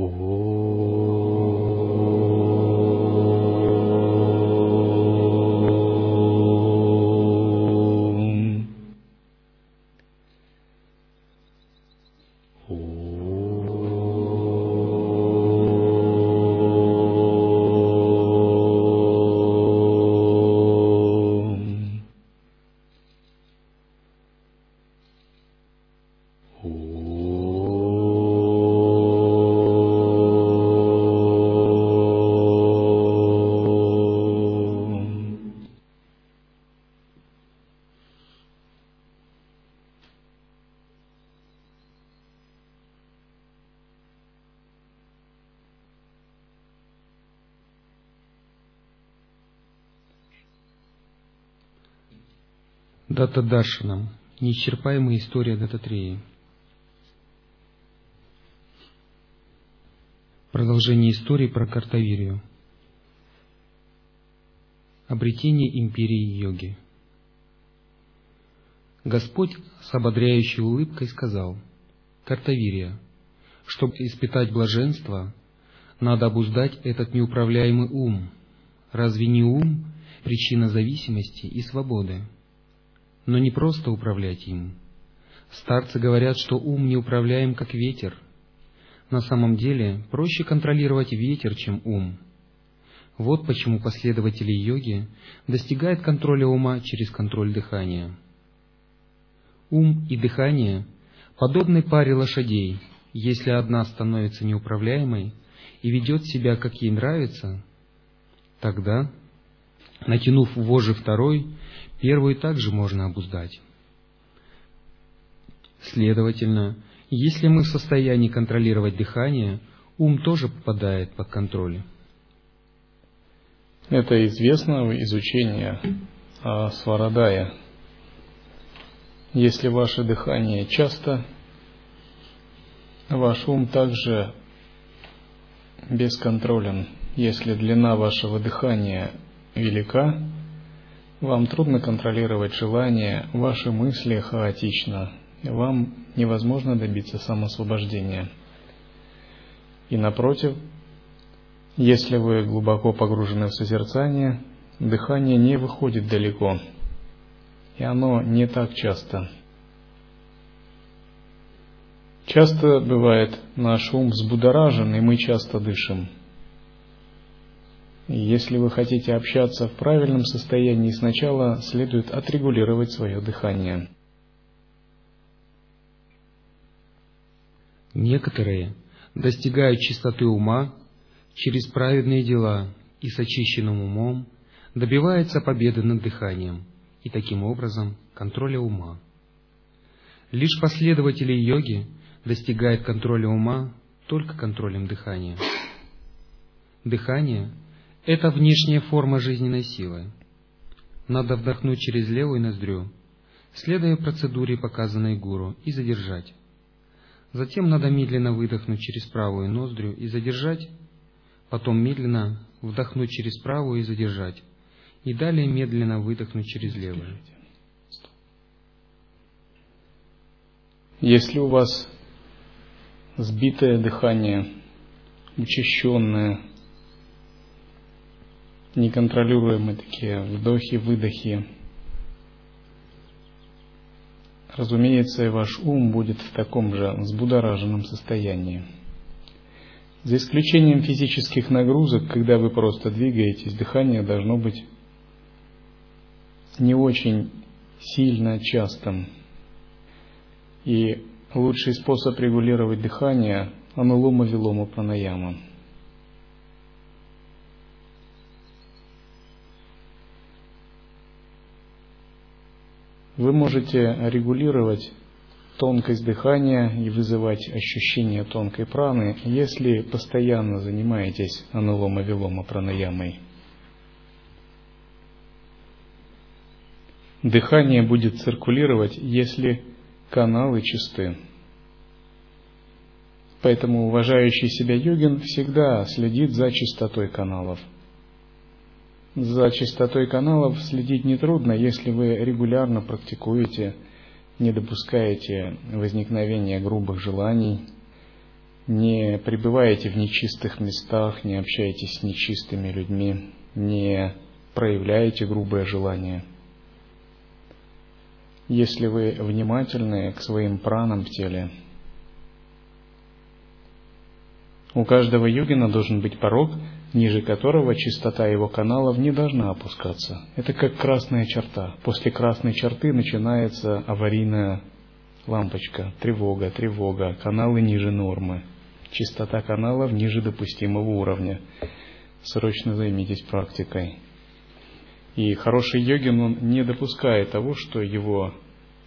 五 Дата Даршанам. Неисчерпаемая история Дататреи. Продолжение истории про Картавирию. Обретение империи йоги. Господь с ободряющей улыбкой сказал, «Картавирия, чтобы испытать блаженство, надо обуздать этот неуправляемый ум. Разве не ум – причина зависимости и свободы? Но не просто управлять им. Старцы говорят, что ум неуправляем, как ветер. На самом деле проще контролировать ветер, чем ум. Вот почему последователи йоги достигают контроля ума через контроль дыхания. Ум и дыхание подобны паре лошадей. Если одна становится неуправляемой и ведет себя, как ей нравится, тогда, натянув вожжи второй, первую также можно обуздать. Следовательно, если мы в состоянии контролировать дыхание, ум тоже попадает под контроль. Это известно из изучения о Сварадае. Если ваше дыхание часто, ваш ум также бесконтролен. Если длина вашего дыхания велика, вам трудно контролировать желания, ваши мысли хаотично, вам невозможно добиться самосвобождения. И напротив, если вы глубоко погружены в созерцание, дыхание не выходит далеко, и оно не так часто. Часто бывает наш ум взбудоражен, и мы часто дышим. Если вы хотите общаться в правильном состоянии, сначала следует отрегулировать свое дыхание. Некоторые достигают чистоты ума через праведные дела и с очищенным умом добиваются победы над дыханием и таким образом контроля ума. Лишь последователи йоги достигают контроля ума только контролем дыхания. Дыхание – это внешняя форма жизненной силы. Надо вдохнуть через левую ноздрю, следуя процедуре, показанной гуру, и задержать. Затем надо медленно выдохнуть через правую ноздрю и задержать, потом медленно вдохнуть через правую и задержать, и далее медленно выдохнуть через левую. Если у вас сбитое дыхание, учащенное, неконтролируемые такие вдохи-выдохи, разумеется, и ваш ум будет в таком же взбудораженном состоянии. За исключением физических нагрузок, когда вы просто двигаетесь, дыхание должно быть не очень сильно частым. И лучший способ регулировать дыхание – анулома вилома пранаяма. Вы можете регулировать тонкость дыхания и вызывать ощущение тонкой праны, если постоянно занимаетесь анулома-вилома пранаямой. Дыхание будет циркулировать, если каналы чисты. Поэтому уважающий себя йогин всегда следит за чистотой каналов. За чистотой каналов следить нетрудно, если вы регулярно практикуете, не допускаете возникновения грубых желаний, не пребываете в нечистых местах, не общаетесь с нечистыми людьми, не проявляете грубое желание. Если вы внимательны к своим пранам в теле, у каждого йогина должен быть порог, ниже которого чистота его каналов не должна опускаться. Это как красная черта. После красной черты начинается аварийная лампочка, тревога, тревога, каналы ниже нормы, чистота каналов ниже допустимого уровня. Срочно займитесь практикой. И хороший йогин, он не допускает того, что его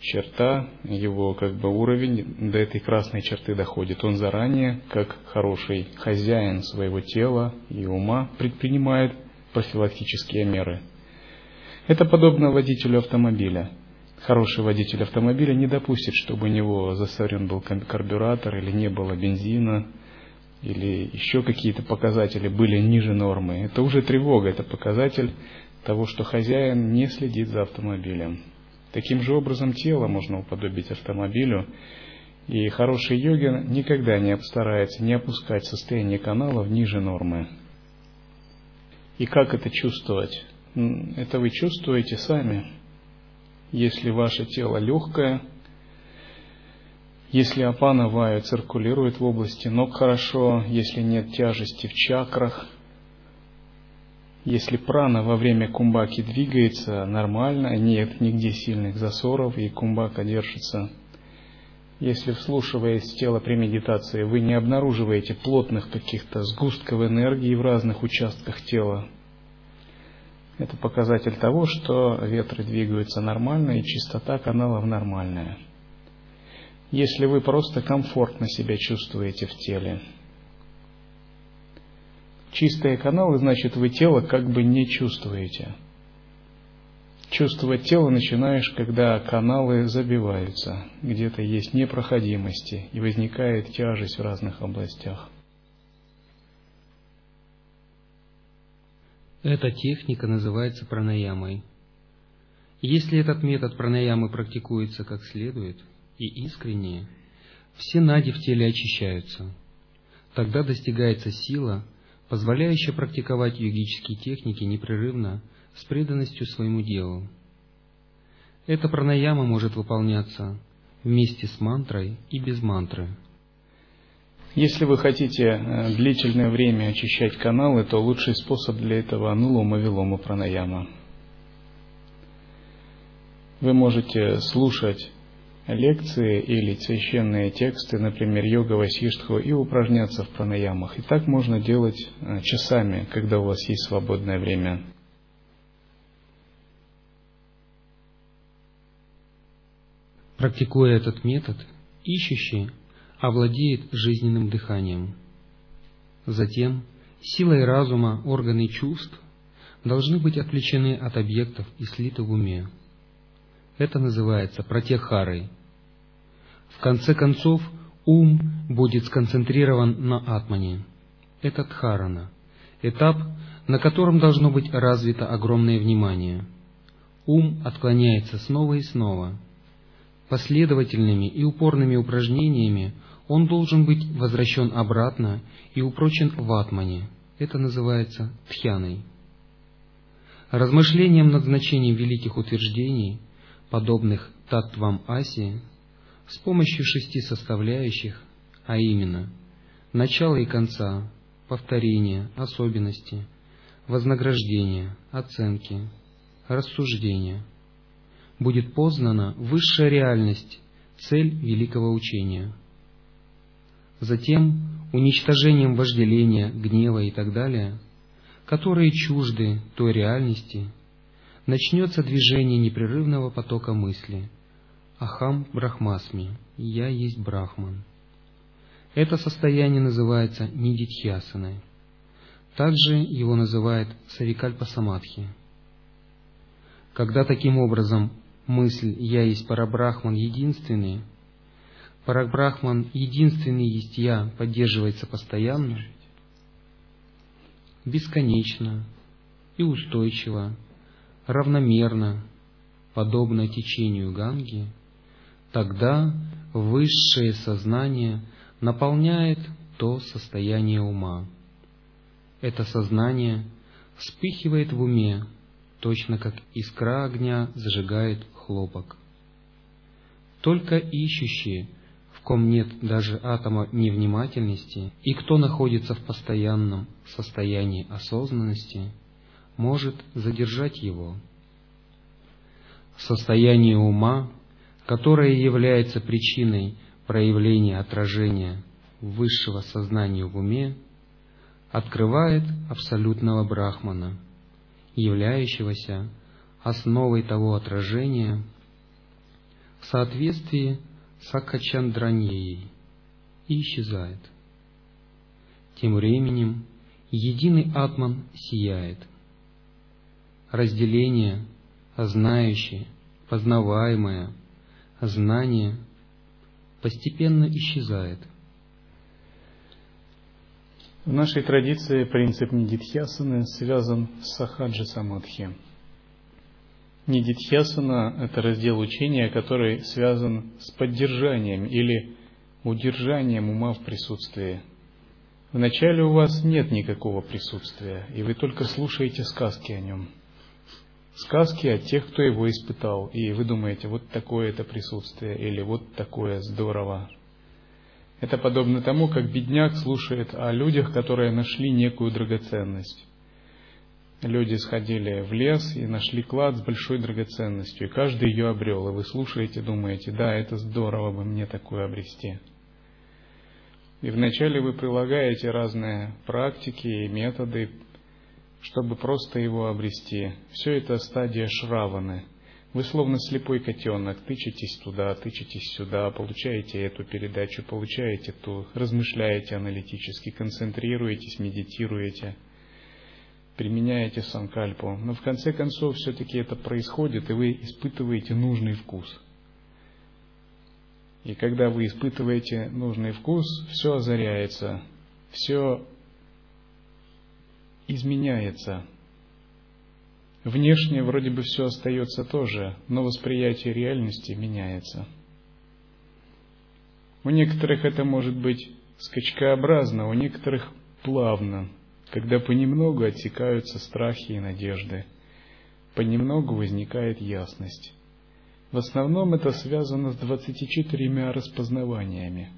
черта, его как бы уровень до этой красной черты доходит. Он заранее, как хороший хозяин своего тела и ума, предпринимает профилактические меры. Это подобно водителю автомобиля. Хороший водитель автомобиля не допустит, чтобы у него засорен был карбюратор или не было бензина, или еще какие-то показатели были ниже нормы. Это уже тревога, это показатель того, что хозяин не следит за автомобилем. Таким же образом тело можно уподобить автомобилю, и хороший йогин никогда не старается не опускать состояние каналов ниже нормы. И как это чувствовать? Это вы чувствуете сами. Если ваше тело легкое, если апана вая циркулирует в области ног хорошо, если нет тяжести в чакрах – если прана во время кумбаки двигается нормально, нет нигде сильных засоров и кумбака держится. Если, вслушиваясь в тело при медитации, вы не обнаруживаете плотных каких-то сгустков энергии в разных участках тела, это показатель того, что ветры двигаются нормально и чистота каналов нормальная. Если вы просто комфортно себя чувствуете в теле, Чистые каналы, значит, вы тело как бы не чувствуете. Чувствовать тело начинаешь, когда каналы забиваются, где-то есть непроходимости и возникает тяжесть в разных областях. Эта техника называется пранаямой. Если этот метод пранаямы практикуется как следует и искренне, все нади в теле очищаются. Тогда достигается сила, позволяющая практиковать йогические техники непрерывно с преданностью своему делу. Эта пранаяма может выполняться вместе с мантрой и без мантры. Если вы хотите э, длительное время очищать каналы, то лучший способ для этого анулома вилома пранаяма. Вы можете слушать лекции или священные тексты, например, йога Васиштху, и упражняться в пранаямах. И так можно делать э, часами, когда у вас есть свободное время. Практикуя этот метод, ищущий овладеет жизненным дыханием. Затем силой разума органы чувств должны быть отвлечены от объектов и слиты в уме. Это называется протехарой. В конце концов, ум будет сконцентрирован на атмане. Это дхарана, этап, на котором должно быть развито огромное внимание. Ум отклоняется снова и снова. Последовательными и упорными упражнениями он должен быть возвращен обратно и упрочен в атмане. Это называется тхьяной. Размышлением над значением великих утверждений – подобных татвам Аси, с помощью шести составляющих, а именно начала и конца, повторения, особенности, вознаграждения, оценки, рассуждения, будет познана высшая реальность, цель великого учения. Затем уничтожением вожделения, гнева и так далее, которые чужды той реальности, начнется движение непрерывного потока мысли. Ахам Брахмасми, я есть Брахман. Это состояние называется нидитхьясаной. Также его называют савикальпа самадхи. Когда таким образом мысль «я есть Парабрахман единственный», Парабрахман единственный есть «я» поддерживается постоянно, бесконечно и устойчиво, равномерно, подобно течению Ганги, тогда высшее сознание наполняет то состояние ума. Это сознание вспыхивает в уме, точно как искра огня зажигает хлопок. Только ищущие, в ком нет даже атома невнимательности, и кто находится в постоянном состоянии осознанности, может задержать его. Состояние ума, которое является причиной проявления отражения высшего сознания в уме, открывает абсолютного брахмана, являющегося основой того отражения, в соответствии с Акачандраньей и исчезает. Тем временем единый атман сияет. Разделение, знающее, познаваемое, знание постепенно исчезает. В нашей традиции принцип нидитхьясаны связан с сахаджи самадхи. Нидитхьясана – это раздел учения, который связан с поддержанием или удержанием ума в присутствии. Вначале у вас нет никакого присутствия, и вы только слушаете сказки о нем. Сказки от тех, кто его испытал, и вы думаете, вот такое это присутствие, или вот такое здорово. Это подобно тому, как бедняк слушает о людях, которые нашли некую драгоценность люди сходили в лес и нашли клад с большой драгоценностью, и каждый ее обрел, и вы слушаете, думаете, да, это здорово бы мне такое обрести. И вначале вы прилагаете разные практики и методы, чтобы просто его обрести. Все это стадия шраваны. Вы словно слепой котенок, тычетесь туда, тычетесь сюда, получаете эту передачу, получаете ту, размышляете аналитически, концентрируетесь, медитируете – применяете санкальпу, но в конце концов все-таки это происходит, и вы испытываете нужный вкус. И когда вы испытываете нужный вкус, все озаряется, все изменяется. Внешне вроде бы все остается тоже, но восприятие реальности меняется. У некоторых это может быть скачкообразно, у некоторых плавно, когда понемногу отсекаются страхи и надежды, понемногу возникает ясность. В основном это связано с 24 распознаваниями.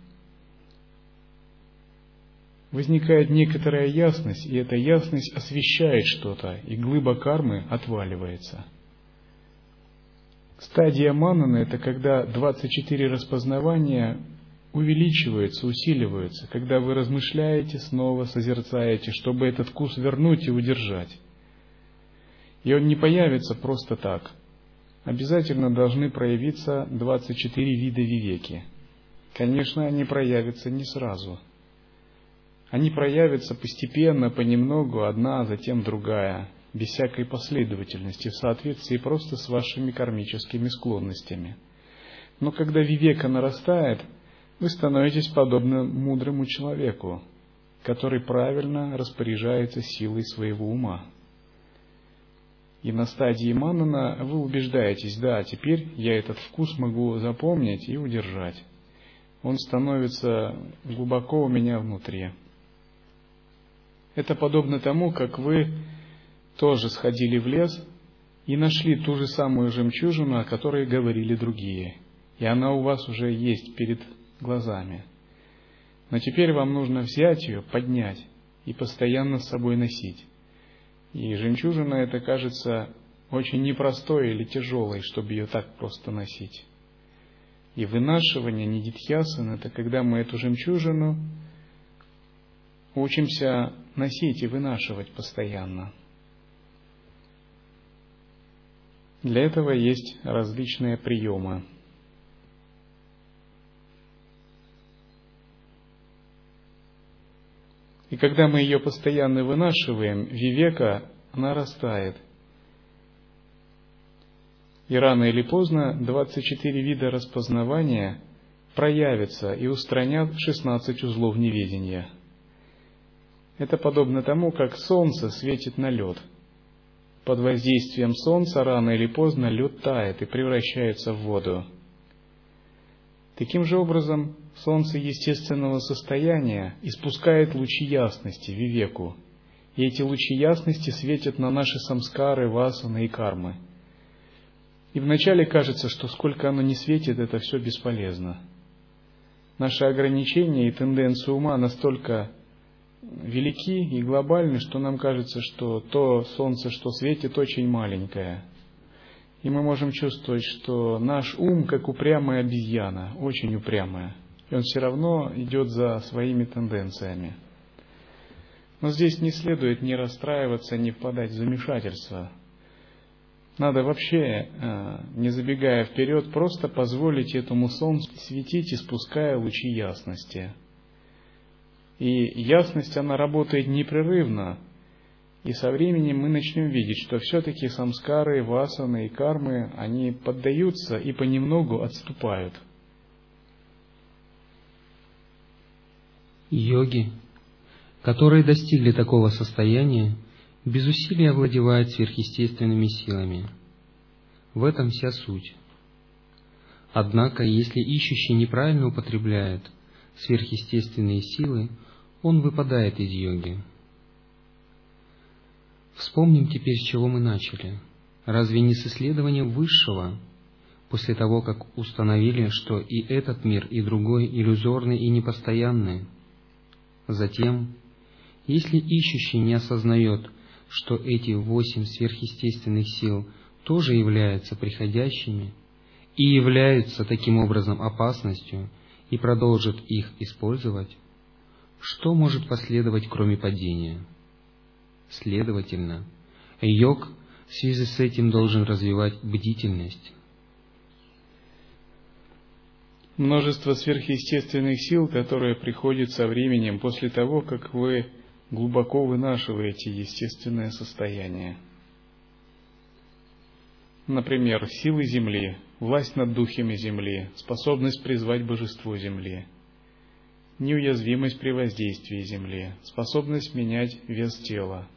Возникает некоторая ясность, и эта ясность освещает что-то, и глыба кармы отваливается. Стадия манана – это когда 24 распознавания увеличиваются, усиливаются, когда вы размышляете, снова созерцаете, чтобы этот вкус вернуть и удержать. И он не появится просто так. Обязательно должны проявиться 24 вида вивеки. Конечно, они проявятся не сразу. Они проявятся постепенно, понемногу, одна, затем другая, без всякой последовательности, в соответствии просто с вашими кармическими склонностями. Но когда вивека нарастает – вы становитесь подобны мудрому человеку, который правильно распоряжается силой своего ума. И на стадии манана вы убеждаетесь, да, теперь я этот вкус могу запомнить и удержать. Он становится глубоко у меня внутри. Это подобно тому, как вы тоже сходили в лес и нашли ту же самую жемчужину, о которой говорили другие. И она у вас уже есть перед глазами. Но теперь вам нужно взять ее, поднять и постоянно с собой носить. И жемчужина это кажется очень непростой или тяжелой, чтобы ее так просто носить. И вынашивание нидитхьясан – это когда мы эту жемчужину учимся носить и вынашивать постоянно. Для этого есть различные приемы – И когда мы ее постоянно вынашиваем, вивека нарастает. И рано или поздно 24 вида распознавания проявятся и устранят 16 узлов неведения. Это подобно тому, как солнце светит на лед. Под воздействием солнца рано или поздно лед тает и превращается в воду. Таким же образом, Солнце естественного состояния испускает лучи ясности, вивеку, и эти лучи ясности светят на наши самскары, васаны и кармы. И вначале кажется, что сколько оно не светит, это все бесполезно. Наши ограничения и тенденции ума настолько велики и глобальны, что нам кажется, что то солнце, что светит, очень маленькое. И мы можем чувствовать, что наш ум, как упрямая обезьяна, очень упрямая, и он все равно идет за своими тенденциями. Но здесь не следует ни расстраиваться, ни впадать в замешательство. Надо вообще, э, не забегая вперед, просто позволить этому солнцу светить, испуская лучи ясности – и ясность, она работает непрерывно. И со временем мы начнем видеть, что все-таки самскары, васаны и кармы, они поддаются и понемногу отступают. Йоги, которые достигли такого состояния, без усилия овладевают сверхъестественными силами. В этом вся суть. Однако, если ищущий неправильно употребляет сверхъестественные силы, он выпадает из йоги. Вспомним теперь, с чего мы начали. Разве не с исследования высшего, после того, как установили, что и этот мир, и другой иллюзорны и непостоянны? Затем, если ищущий не осознает, что эти восемь сверхъестественных сил тоже являются приходящими и являются таким образом опасностью, и продолжит их использовать, что может последовать, кроме падения? Следовательно, йог в связи с этим должен развивать бдительность. Множество сверхъестественных сил, которые приходят со временем после того, как вы глубоко вынашиваете естественное состояние. Например, силы Земли, власть над духами Земли, способность призвать божество Земли – неуязвимость при воздействии земли, способность менять вес тела,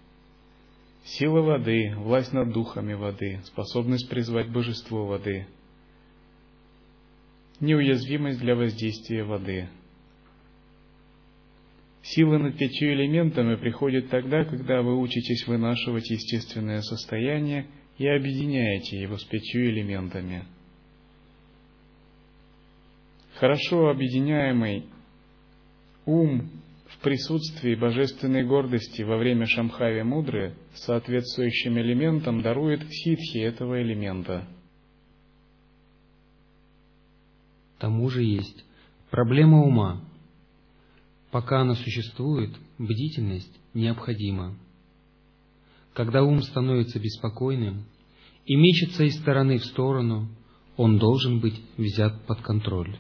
сила воды, власть над духами воды, способность призвать божество воды, неуязвимость для воздействия воды. Сила над пятью элементами приходит тогда, когда вы учитесь вынашивать естественное состояние и объединяете его с пятью элементами. Хорошо объединяемый ум в присутствии божественной гордости во время Шамхави Мудры соответствующим элементом дарует ситхи этого элемента. Тому же есть проблема ума. Пока она существует, бдительность необходима. Когда ум становится беспокойным и мечется из стороны в сторону, он должен быть взят под контроль.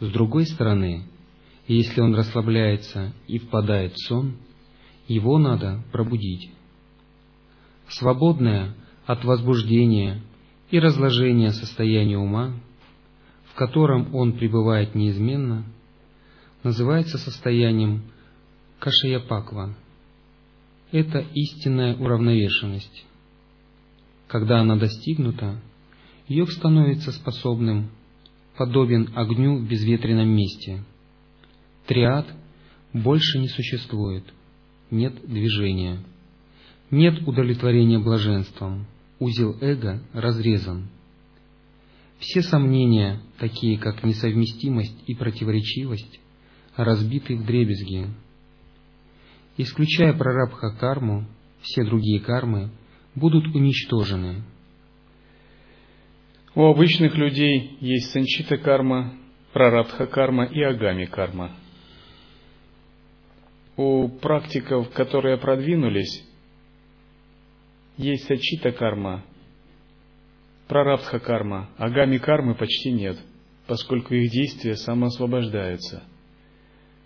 С другой стороны, и если он расслабляется и впадает в сон, его надо пробудить. Свободное от возбуждения и разложения состояние ума, в котором он пребывает неизменно, называется состоянием кашаяпаква. Это истинная уравновешенность. Когда она достигнута, йог становится способным, подобен огню в безветренном месте – Триад больше не существует, нет движения, нет удовлетворения блаженством, узел эго разрезан. Все сомнения, такие как несовместимость и противоречивость, разбиты в дребезги. Исключая прарабха карму, все другие кармы будут уничтожены. У обычных людей есть санчита карма, прарабха карма и агами карма – у практиков, которые продвинулись, есть сачита карма, прарабдха карма, агами кармы почти нет, поскольку их действия самоосвобождаются.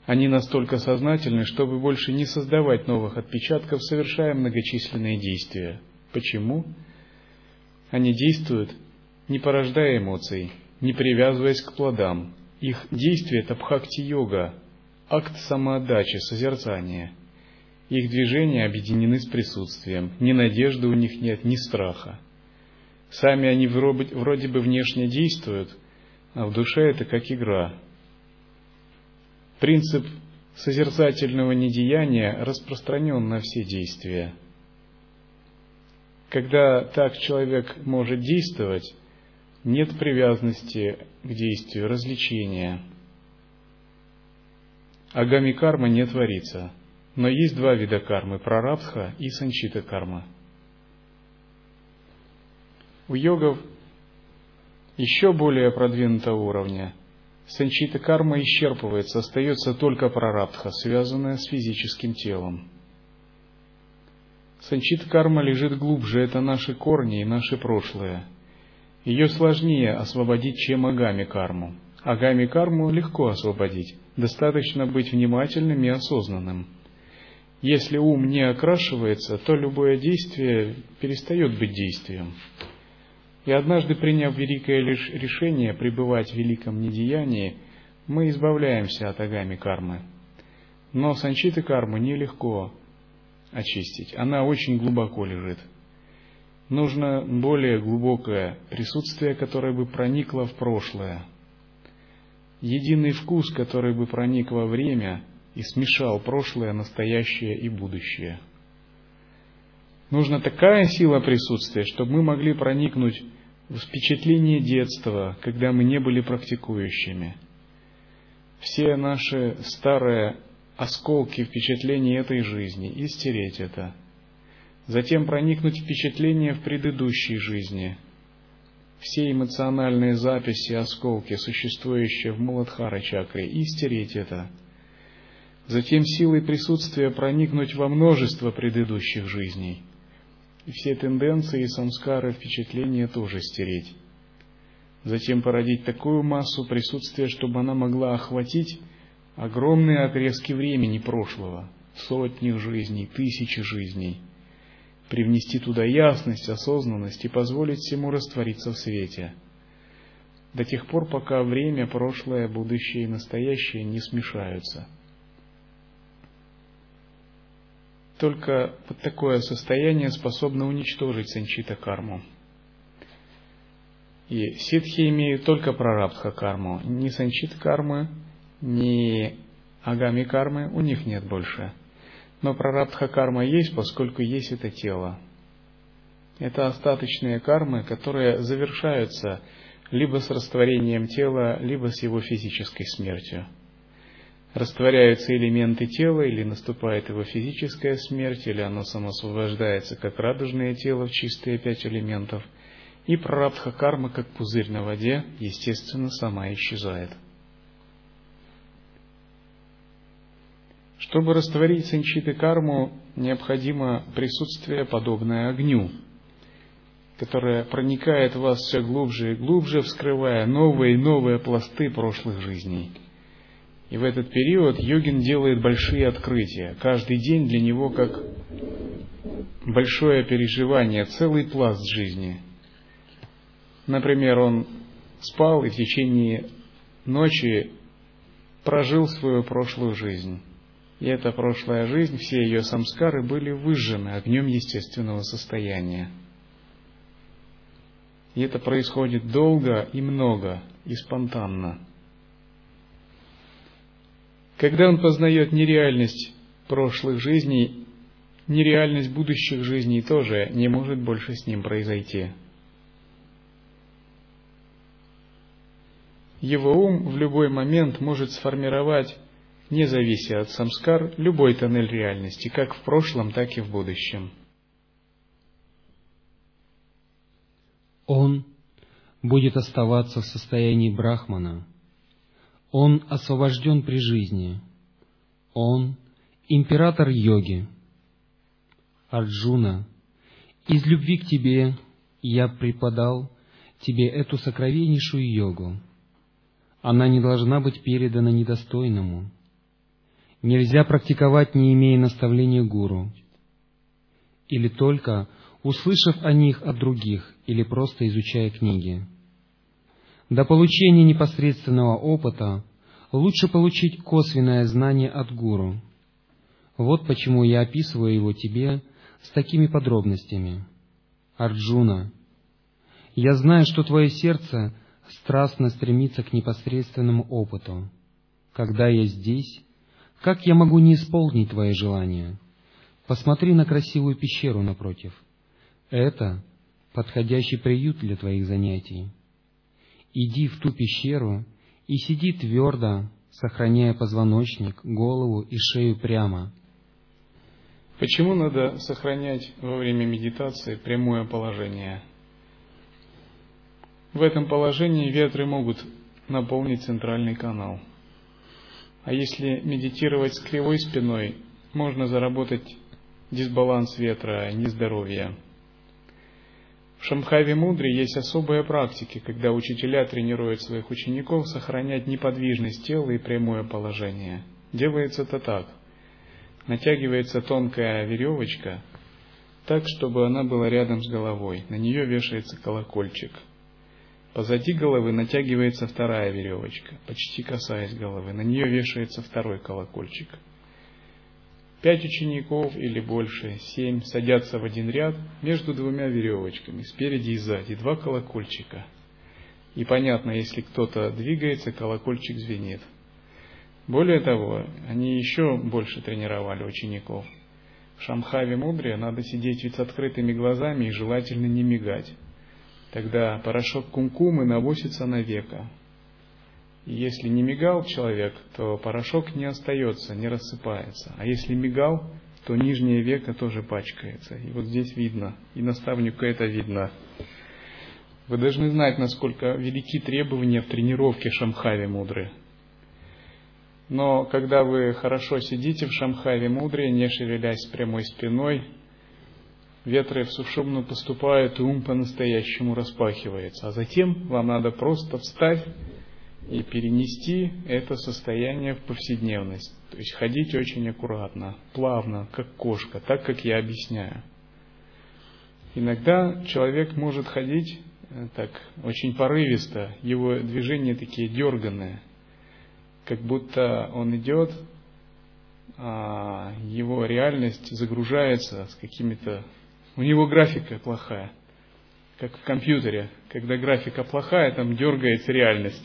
Они настолько сознательны, чтобы больше не создавать новых отпечатков, совершая многочисленные действия. Почему? Они действуют, не порождая эмоций, не привязываясь к плодам. Их действие – это бхакти-йога, акт самоотдачи, созерцания. Их движения объединены с присутствием, ни надежды у них нет, ни страха. Сами они вроде бы внешне действуют, а в душе это как игра. Принцип созерцательного недеяния распространен на все действия. Когда так человек может действовать, нет привязанности к действию, развлечения. Агами карма не творится, но есть два вида кармы – прарабдха и санчита карма. У йогов еще более продвинутого уровня санчита карма исчерпывается, остается только прарабдха, связанная с физическим телом. Санчита карма лежит глубже, это наши корни и наше прошлое – ее сложнее освободить, чем агами карму. Агами карму легко освободить, достаточно быть внимательным и осознанным. Если ум не окрашивается, то любое действие перестает быть действием. И однажды, приняв великое решение пребывать в великом недеянии, мы избавляемся от агами кармы. Но санчиты кармы нелегко очистить, она очень глубоко лежит – нужно более глубокое присутствие, которое бы проникло в прошлое. Единый вкус, который бы проник во время и смешал прошлое, настоящее и будущее. Нужна такая сила присутствия, чтобы мы могли проникнуть в впечатление детства, когда мы не были практикующими. Все наши старые осколки впечатлений этой жизни и стереть это – затем проникнуть впечатление в предыдущей жизни, все эмоциональные записи, осколки, существующие в Муладхара чакре, и стереть это. Затем силой присутствия проникнуть во множество предыдущих жизней. И все тенденции, самскары, впечатления тоже стереть. Затем породить такую массу присутствия, чтобы она могла охватить огромные отрезки времени прошлого, сотни жизней, тысячи жизней – привнести туда ясность, осознанность и позволить всему раствориться в свете. До тех пор, пока время, прошлое, будущее и настоящее не смешаются. Только вот такое состояние способно уничтожить санчита карму. И ситхи имеют только прарабдха карму. Ни санчит кармы, ни агами кармы у них нет больше – но прарабдха карма есть, поскольку есть это тело. Это остаточные кармы, которые завершаются либо с растворением тела, либо с его физической смертью. Растворяются элементы тела, или наступает его физическая смерть, или оно самосвобождается, как радужное тело в чистые пять элементов, и прарабдха карма, как пузырь на воде, естественно, сама исчезает. Чтобы растворить санчиты карму, необходимо присутствие, подобное огню, которое проникает в вас все глубже и глубже, вскрывая новые и новые пласты прошлых жизней. И в этот период йогин делает большие открытия. Каждый день для него как большое переживание, целый пласт жизни. Например, он спал и в течение ночи прожил свою прошлую жизнь. И эта прошлая жизнь, все ее самскары были выжжены огнем естественного состояния. И это происходит долго и много, и спонтанно. Когда он познает нереальность прошлых жизней, нереальность будущих жизней тоже не может больше с ним произойти. Его ум в любой момент может сформировать не завися от самскар, любой тоннель реальности, как в прошлом, так и в будущем. Он будет оставаться в состоянии брахмана. Он освобожден при жизни. Он император йоги. Арджуна, из любви к тебе я преподал тебе эту сокровеннейшую йогу. Она не должна быть передана недостойному нельзя практиковать, не имея наставления гуру, или только услышав о них от других, или просто изучая книги. До получения непосредственного опыта лучше получить косвенное знание от гуру. Вот почему я описываю его тебе с такими подробностями. Арджуна, я знаю, что твое сердце страстно стремится к непосредственному опыту. Когда я здесь, как я могу не исполнить твои желания? Посмотри на красивую пещеру напротив. Это подходящий приют для твоих занятий. Иди в ту пещеру и сиди твердо, сохраняя позвоночник, голову и шею прямо. Почему надо сохранять во время медитации прямое положение? В этом положении ветры могут наполнить центральный канал. А если медитировать с кривой спиной, можно заработать дисбаланс ветра, нездоровье. В Шамхаве Мудре есть особые практики, когда учителя тренируют своих учеников сохранять неподвижность тела и прямое положение. Делается это так. Натягивается тонкая веревочка так, чтобы она была рядом с головой. На нее вешается колокольчик. Позади головы натягивается вторая веревочка, почти касаясь головы. На нее вешается второй колокольчик – Пять учеников или больше, семь, садятся в один ряд между двумя веревочками, спереди и сзади, два колокольчика. И понятно, если кто-то двигается, колокольчик звенит. Более того, они еще больше тренировали учеников. В Шамхаве Мудре надо сидеть ведь с открытыми глазами и желательно не мигать. Тогда порошок кумкумы на века, и если не мигал человек, то порошок не остается, не рассыпается. А если мигал, то нижнее веко тоже пачкается. И вот здесь видно, и наставнику это видно. Вы должны знать, насколько велики требования в тренировке Шамхави мудры. Но когда вы хорошо сидите в Шамхаве мудре, не шевелясь прямой спиной, ветры в сушумну поступают, и ум по-настоящему распахивается. А затем вам надо просто встать и перенести это состояние в повседневность. То есть ходить очень аккуратно, плавно, как кошка, так как я объясняю. Иногда человек может ходить э, так очень порывисто, его движения такие дерганные, как будто он идет, а его реальность загружается с какими-то... У него графика плохая, как в компьютере. Когда графика плохая, там дергается реальность.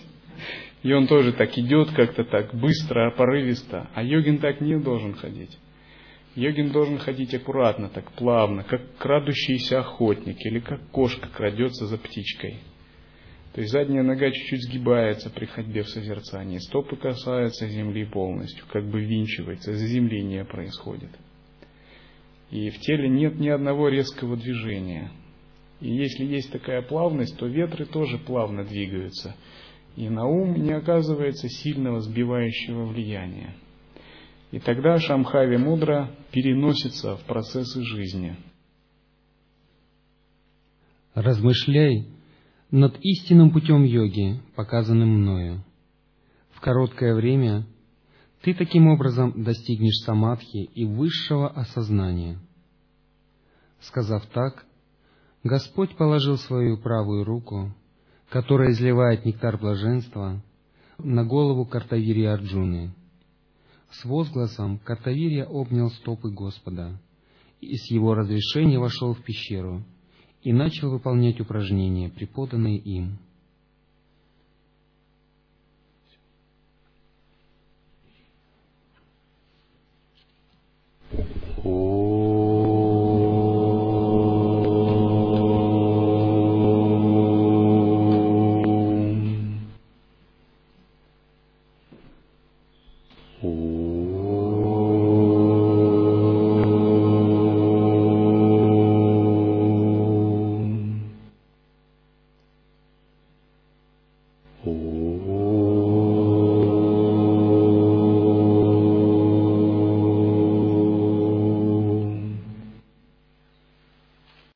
И он тоже так идет как-то так быстро, порывисто. А йогин так не должен ходить. Йогин должен ходить аккуратно, так плавно, как крадущийся охотник или как кошка крадется за птичкой. То есть задняя нога чуть-чуть сгибается при ходьбе в созерцании, стопы касаются земли полностью, как бы винчивается, заземление происходит. И в теле нет ни одного резкого движения. И если есть такая плавность, то ветры тоже плавно двигаются – и на ум не оказывается сильного сбивающего влияния. И тогда Шамхави мудро переносится в процессы жизни. Размышляй над истинным путем йоги, показанным мною. В короткое время ты таким образом достигнешь самадхи и высшего осознания. Сказав так, Господь положил свою правую руку которая изливает нектар блаженства на голову Картавирия Арджуны. С возгласом Картавирия обнял стопы Господа и с его разрешения вошел в пещеру и начал выполнять упражнения, преподанные им.